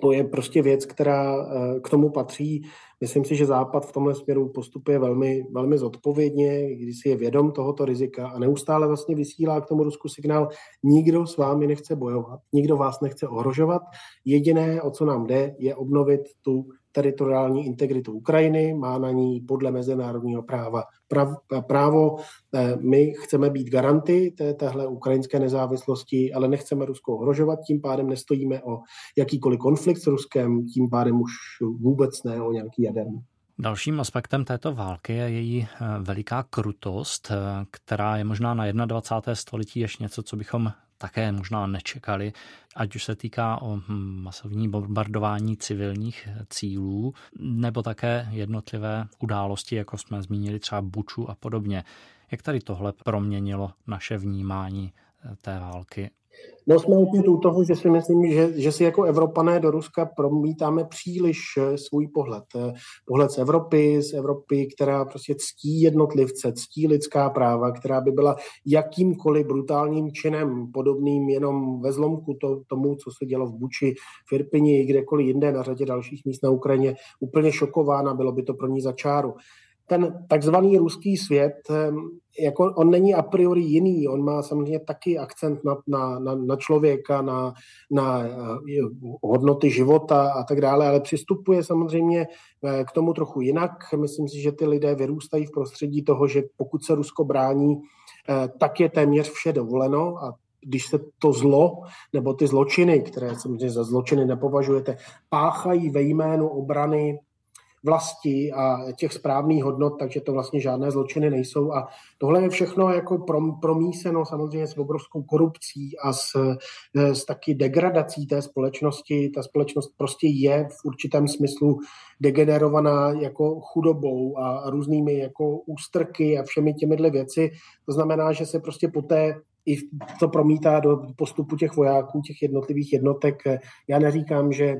Speaker 2: to je prostě věc, která k tomu patří. Myslím si, že Západ v tomhle směru postupuje velmi, velmi zodpovědně, když si je vědom tohoto rizika a neustále vlastně vysílá k tomu Rusku signál, nikdo s vámi nechce bojovat, nikdo vás nechce ohrožovat, jediné, o co nám jde, je obnovit tu teritoriální integritu Ukrajiny, má na ní podle mezinárodního práva prav, právo. Eh, my chceme být garanty té, téhle ukrajinské nezávislosti, ale nechceme Rusko ohrožovat, tím pádem nestojíme o jakýkoliv konflikt s Ruskem, tím pádem už vůbec ne o nějaký jaderný.
Speaker 1: Dalším aspektem této války je její eh, veliká krutost, eh, která je možná na 21. století ještě něco, co bychom také možná nečekali, ať už se týká o hm, masovní bombardování civilních cílů, nebo také jednotlivé události, jako jsme zmínili třeba Buču a podobně. Jak tady tohle proměnilo naše vnímání eh, té války
Speaker 2: No jsme opět u toho, že si myslím, že, že si jako Evropané do Ruska promítáme příliš eh, svůj pohled. Eh, pohled z Evropy, z Evropy, která prostě ctí jednotlivce, ctí lidská práva, která by byla jakýmkoliv brutálním činem podobným jenom ve zlomku to, tomu, co se dělo v Buči, v Irpini, kdekoliv jinde na řadě dalších míst na Ukrajině, úplně šokována, bylo by to pro ní za čáru ten takzvaný ruský svět, jako on není a priori jiný, on má samozřejmě taky akcent na, na, na, člověka, na, na eh, hodnoty života a tak dále, ale přistupuje samozřejmě eh, k tomu trochu jinak. Myslím si, že ty lidé vyrůstají v prostředí toho, že pokud se Rusko brání, eh, tak je téměř vše dovoleno a když se to zlo nebo ty zločiny, které samozřejmě za zločiny nepovažujete, páchají ve jménu obrany vlasti a těch správných hodnot, takže to vlastně žádné zločiny nejsou. A tohle je všechno jako promíseno samozřejmě s obrovskou korupcí a s, s taky degradací té společnosti. Ta společnost prostě je v určitém smyslu degenerovaná jako chudobou a různými jako ústrky a všemi těmihle věci. To znamená, že se prostě poté i to promítá do postupu těch vojáků, těch jednotlivých jednotek. Já neříkám, že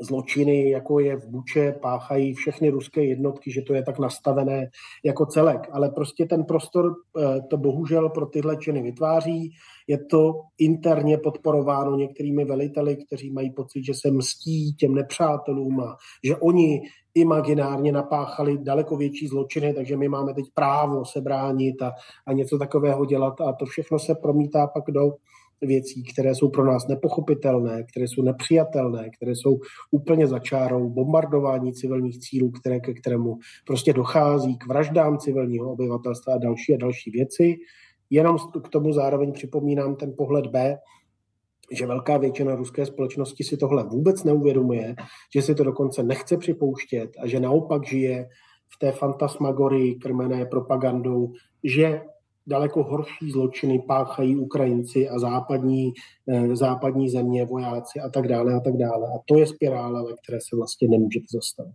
Speaker 2: zločiny, jako je v Buče, páchají všechny ruské jednotky, že to je tak nastavené jako celek. Ale prostě ten prostor eh, to bohužel pro tyhle činy vytváří. Je to interně podporováno některými veliteli, kteří mají pocit, že se mstí těm nepřátelům a že oni imaginárně napáchali daleko větší zločiny, takže my máme teď právo se bránit a, a něco takového dělat a to všechno se promítá pak do věcí, které jsou pro nás nepochopitelné, které jsou nepřijatelné, které jsou úplně začárou bombardování civilních cílů, které, ke kterému prostě dochází k vraždám civilního obyvatelstva a další a další věci. Jenom k tomu zároveň připomínám ten pohled B, že velká většina ruské společnosti si tohle vůbec neuvědomuje, že si to dokonce nechce připouštět a že naopak žije v té fantasmagorii krmené propagandou, že daleko horší zločiny páchají Ukrajinci a západní, eh, západní země, vojáci a tak dále a tak dále. A to je spirála, ve které se vlastně nemůžete zastavit.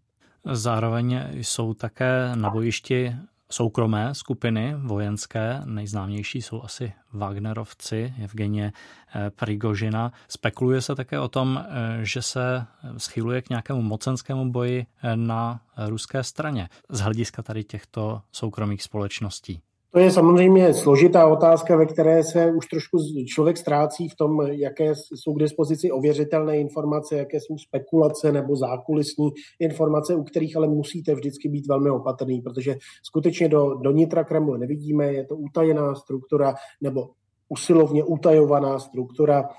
Speaker 1: Zároveň jsou také na bojišti soukromé skupiny vojenské, nejznámější jsou asi Wagnerovci, Evgenie eh, Prigožina. Spekuluje se také o tom, eh, že se schyluje k nějakému mocenskému boji na ruské straně z hlediska tady těchto soukromých společností.
Speaker 2: To je samozřejmě složitá otázka, ve které se už trošku člověk ztrácí v tom, jaké jsou k dispozici ověřitelné informace, jaké jsou spekulace nebo zákulisní informace, u kterých ale musíte vždycky být velmi opatrný, protože skutečně do, do nitra Kremlu nevidíme, je to utajená struktura nebo usilovně utajovaná struktura,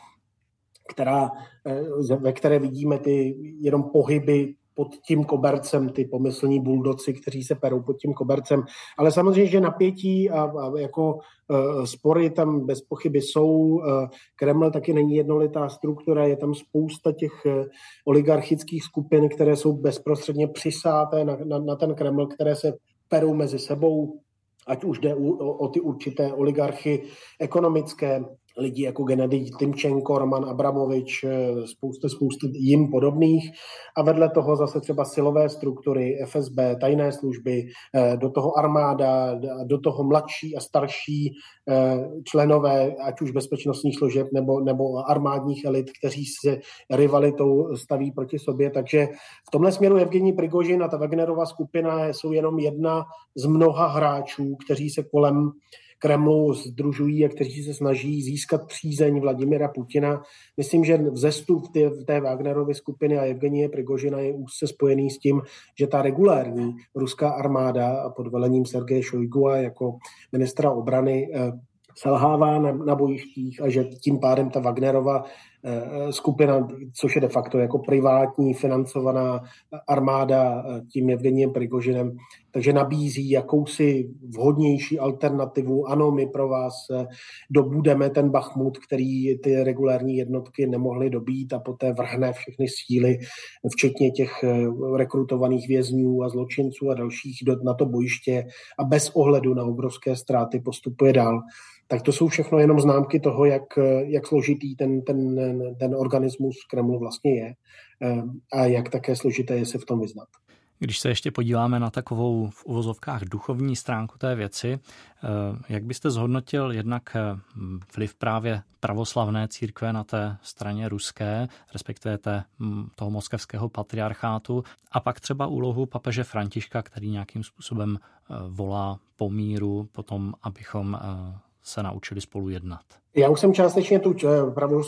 Speaker 2: která, eh, ve které vidíme ty jenom pohyby pod tím kobercem, ty pomyslní buldoci, kteří se perou pod tím kobercem. Ale samozřejmě, že napětí a, a jako uh, spory tam bez pochyby jsou. Uh, Kreml taky není jednolitá struktura, je tam spousta těch uh, oligarchických skupin, které jsou bezprostředně přisáté na, na, na ten Kreml, které se perou mezi sebou, ať už jde o, o ty určité oligarchy ekonomické, lidi jako Gennady Timčenko, Roman Abramovič, eh, spousta, spousta jim podobných a vedle toho zase třeba silové struktury, FSB, tajné služby, eh, do toho armáda, do toho mladší a starší eh, členové, ať už bezpečnostních služeb nebo, nebo armádních elit, kteří se rivalitou staví proti sobě. Takže v tomhle směru Evgení Prigožin a ta Wagnerova skupina jsou jenom jedna z mnoha hráčů, kteří se kolem Kremlu združují a kteří se snaží získat přízeň Vladimira Putina. Myslím, že vzestup té, té Wagnerovy skupiny a Evgenie Prigožina je úzce spojený s tím, že ta regulární ruská armáda pod velením Sergeje Šojgua jako ministra obrany eh, selhává na, na bojištích a že tím pádem ta Wagnerova skupina, což je de facto jako privátní financovaná armáda eh, tím Evgeniem Prigožinem, takže nabízí jakousi vhodnější alternativu. Ano, my pro vás eh, dobudeme ten Bachmut, který ty regulární jednotky nemohly dobít a poté vrhne všechny síly, včetně těch rekrutovaných vězňů a zločinců a dalších na to bojiště a bez ohledu na obrovské ztráty postupuje dál tak to jsou všechno jenom známky toho, jak, jak složitý ten, ten, ten organismus Kremlu vlastně je eh, a jak také složité je se v tom vyznat.
Speaker 1: Když se ještě podíváme na takovou v uvozovkách duchovní stránku té věci, eh, jak byste zhodnotil jednak eh, vliv právě pravoslavné církve na té straně ruské, respektive té, hm, toho moskevského patriarchátu, a pak třeba úlohu papeže Františka, který nějakým způsobem volá po míru, potom, abychom se naučili spolu jednat.
Speaker 2: Já už jsem částečně tu eh,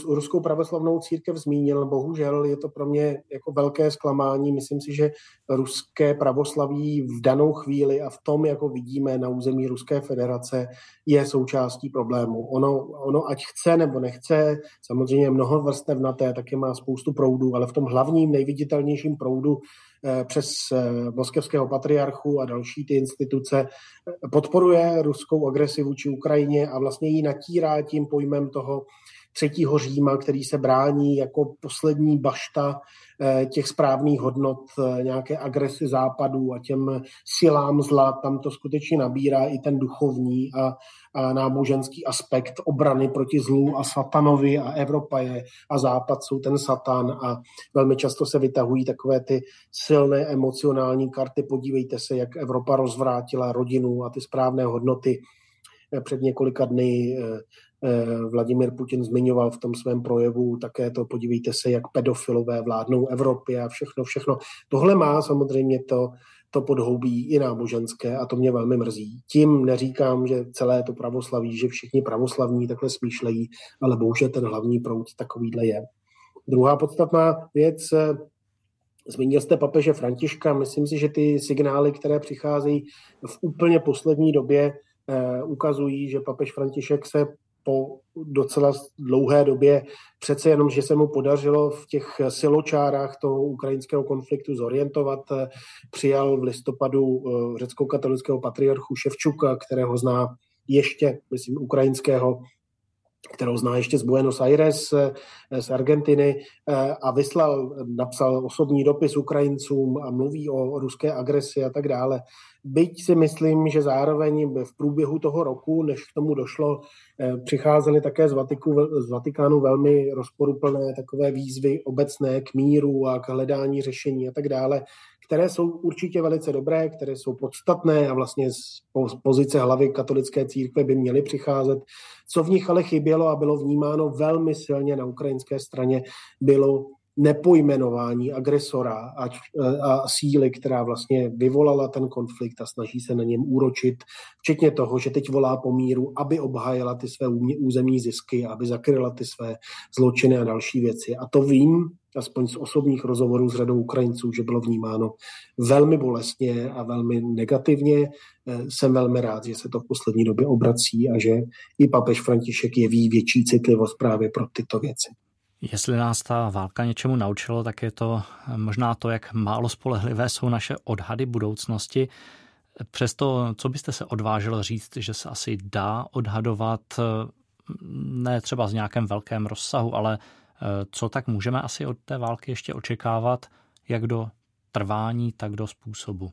Speaker 2: ruskou pravoslavnou církev zmínil. Bohužel je to pro mě jako velké zklamání. Myslím si, že ruské pravoslaví v danou chvíli a v tom, jako vidíme na území Ruské federace, je součástí problému. Ono, ono ať chce nebo nechce, samozřejmě mnoho vrstev na té, taky má spoustu proudů, ale v tom hlavním, nejviditelnějším proudu přes eh, moskevského patriarchu a další ty instituce eh, podporuje ruskou agresi vůči Ukrajině a vlastně ji natírá tím pojmem toho třetího Říma, který se brání jako poslední bašta těch správných hodnot nějaké agresi západů a těm silám zla, tam to skutečně nabírá i ten duchovní a náboženský aspekt obrany proti zlu a satanovi a Evropa je a západ jsou ten satan a velmi často se vytahují takové ty silné emocionální karty. Podívejte se, jak Evropa rozvrátila rodinu a ty správné hodnoty. Před několika dny eh, eh, Vladimir Putin zmiňoval v tom svém projevu také to, podívejte se, jak pedofilové vládnou Evropě a všechno, všechno. Tohle má samozřejmě to to podhoubí i náboženské a to mě velmi mrzí. Tím neříkám, že celé to pravoslaví, že všichni pravoslavní takhle smýšlejí, ale bohužel ten hlavní proud takovýhle je. Druhá podstatná věc, eh, Zmínil jste papeže Františka, myslím si, že ty signály, které přicházejí v úplně poslední době, eh, ukazují, že papež František se po docela dlouhé době přece jenom, že se mu podařilo v těch siločárách toho ukrajinského konfliktu zorientovat. Přijal v listopadu eh, řecko-katolického patriarchu Ševčuka, kterého zná ještě, myslím, ukrajinského kterou zná ještě z Buenos Aires, eh, z Argentiny eh, a vyslal, napsal osobní dopis Ukrajincům a mluví o ruské agresi a tak dále. Byť si myslím, že zároveň v průběhu toho roku, než k tomu došlo, eh, přicházely také z, Vatiku, z Vatikánu velmi rozporuplné takové výzvy obecné k míru a k hledání řešení a tak dále, které jsou určitě velice dobré, které jsou podstatné a vlastně z pozice hlavy katolické církve by měly přicházet. Co v nich ale chybělo a bylo vnímáno velmi silně na ukrajinské straně, bylo nepojmenování agresora a, a síly, která vlastně vyvolala ten konflikt a snaží se na něm úročit, včetně toho, že teď volá po míru, aby obhájila ty své územní zisky, aby zakryla ty své zločiny a další věci. A to vím, aspoň z osobních rozhovorů s řadou Ukrajinců, že bylo vnímáno velmi bolestně a velmi negativně. Jsem velmi rád, že se to v poslední době obrací a že i papež František jeví větší citlivost právě pro tyto věci.
Speaker 1: Jestli nás ta válka něčemu naučilo, tak je to možná to, jak málo spolehlivé jsou naše odhady budoucnosti. Přesto, co byste se odvážil říct, že se asi dá odhadovat, ne třeba z nějakém velkém rozsahu, ale eh, co tak můžeme asi od té války ještě očekávat, jak do trvání, tak do způsobu?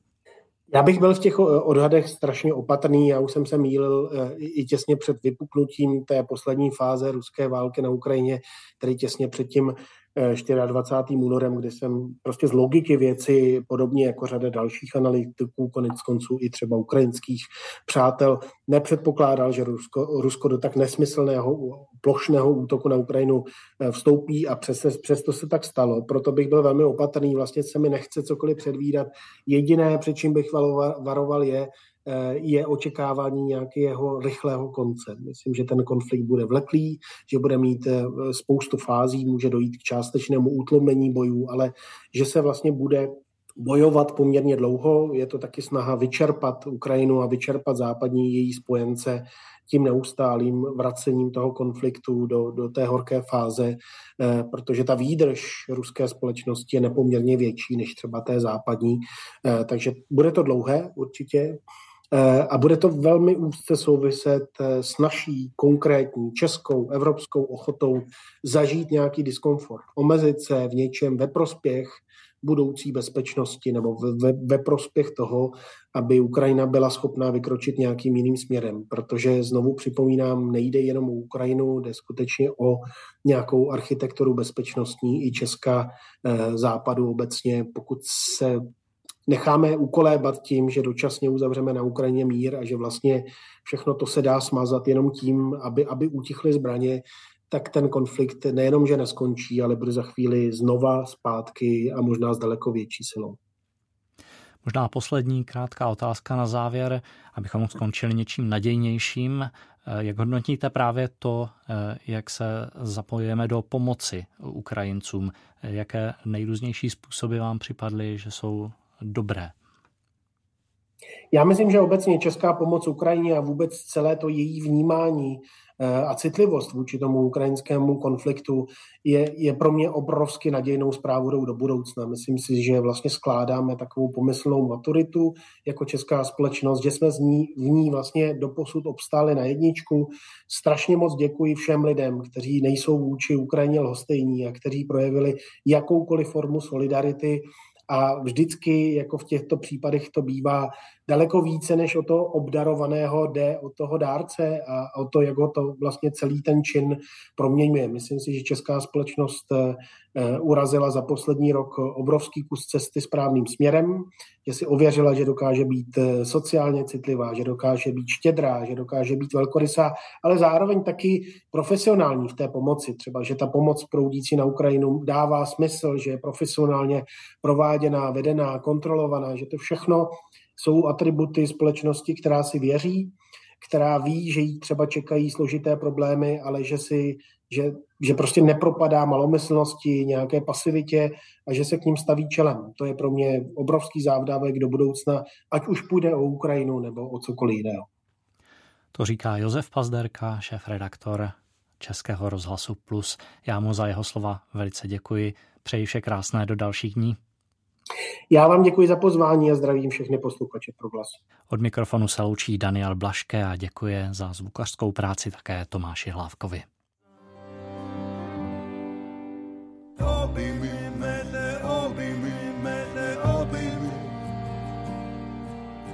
Speaker 2: Já bych byl v těch odhadech strašně opatrný. Já už jsem se mýlil e, i těsně před vypuknutím té poslední fáze ruské války na Ukrajině, tedy těsně před tím 24. únorem, kdy jsem prostě z logiky věci, podobně jako řada dalších analytiků, konec konců i třeba ukrajinských přátel, nepředpokládal, že Rusko, Rusko do tak nesmyslného plošného útoku na Ukrajinu eh, vstoupí a přesto, přesto se tak stalo. Proto bych byl velmi opatrný, vlastně se mi nechce cokoliv předvídat. Jediné, před čím bych varoval, je, je očekávání nějakého rychlého konce. Myslím, že ten konflikt bude vleklý, že bude mít eh, spoustu fází, může dojít k částečnému útlomení bojů, ale že se vlastně bude bojovat poměrně dlouho. Je to taky snaha vyčerpat Ukrajinu a vyčerpat západní její spojence tím neustálým vracením toho konfliktu do, do té horké fáze, eh, protože ta výdrž ruské společnosti je nepoměrně větší než třeba té západní. Takže bude to dlouhé určitě. Eh, a bude to velmi úzce souviset eh, s naší konkrétní českou, evropskou ochotou zažít nějaký diskomfort, omezit se v něčem ve prospěch budoucí bezpečnosti nebo ve, ve prospěch toho, aby Ukrajina byla schopná vykročit nějakým jiným směrem. Protože znovu připomínám, nejde jenom o Ukrajinu, jde skutečně o nějakou architekturu bezpečnostní i Česka, eh, západu obecně. Pokud se necháme ukolébat tím, že dočasně uzavřeme na Ukrajině mír a že vlastně všechno to se dá smazat jenom tím, aby, aby utichly zbraně, tak ten konflikt nejenom, že neskončí, ale bude za chvíli znova zpátky a možná s daleko větší silou.
Speaker 1: Možná poslední krátká otázka na závěr, abychom skončili něčím nadějnějším. Eh, jak hodnotíte právě to, eh, jak se zapojujeme do pomoci Ukrajincům? Jaké nejrůznější způsoby vám připadly, že jsou dobré?
Speaker 2: Já myslím, že obecně česká pomoc Ukrajině a vůbec celé to její vnímání Eh, a citlivost vůči tomu ukrajinskému konfliktu je, je pro mě obrovsky nadějnou zprávou do budoucna. Myslím si, že vlastně skládáme takovou pomyslnou maturitu jako česká společnost, že jsme z ní, v ní vlastně doposud obstáli na jedničku. Strašně moc děkuji všem lidem, kteří nejsou vůči Ukrajině lhostejní a kteří projevili jakoukoliv formu solidarity a vždycky, jako v těchto případech to bývá, daleko více než o toho obdarovaného jde o toho dárce a o to, jak ho to vlastně celý ten čin proměňuje. Myslím si, že česká společnost eh, urazila za poslední rok obrovský kus cesty správným směrem, že si ověřila, že dokáže být eh, sociálně citlivá, že dokáže být štědrá, že dokáže být velkorysá, ale zároveň taky profesionální v té pomoci. Třeba, že ta pomoc proudící na Ukrajinu dává smysl, že je profesionálně prováděná, vedená, kontrolovaná, že to všechno jsou atributy společnosti, která si věří, která ví, že jí třeba čekají složité problémy, ale že si že, že prostě nepropadá malomyslnosti, nějaké pasivitě a že se k ním staví čelem. To je pro mě obrovský závdávek do budoucna, ať už půjde o Ukrajinu nebo o cokoliv jiného.
Speaker 1: To říká Josef Pazderka, šéf-redaktor Českého rozhlasu Plus. Já mu za jeho slova velice děkuji. Přeji vše krásné do dalších dní.
Speaker 2: Já vám děkuji za pozvání a zdravím všechny posluchače pro glas.
Speaker 1: Od mikrofonu se loučí Daniel Blaške a děkuje za zvukařskou práci také Tomáši Hlávkovi.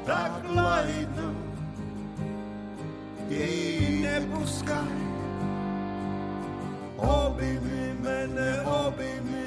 Speaker 1: tak lajno jej nepuskaj. Objmi mene, objmi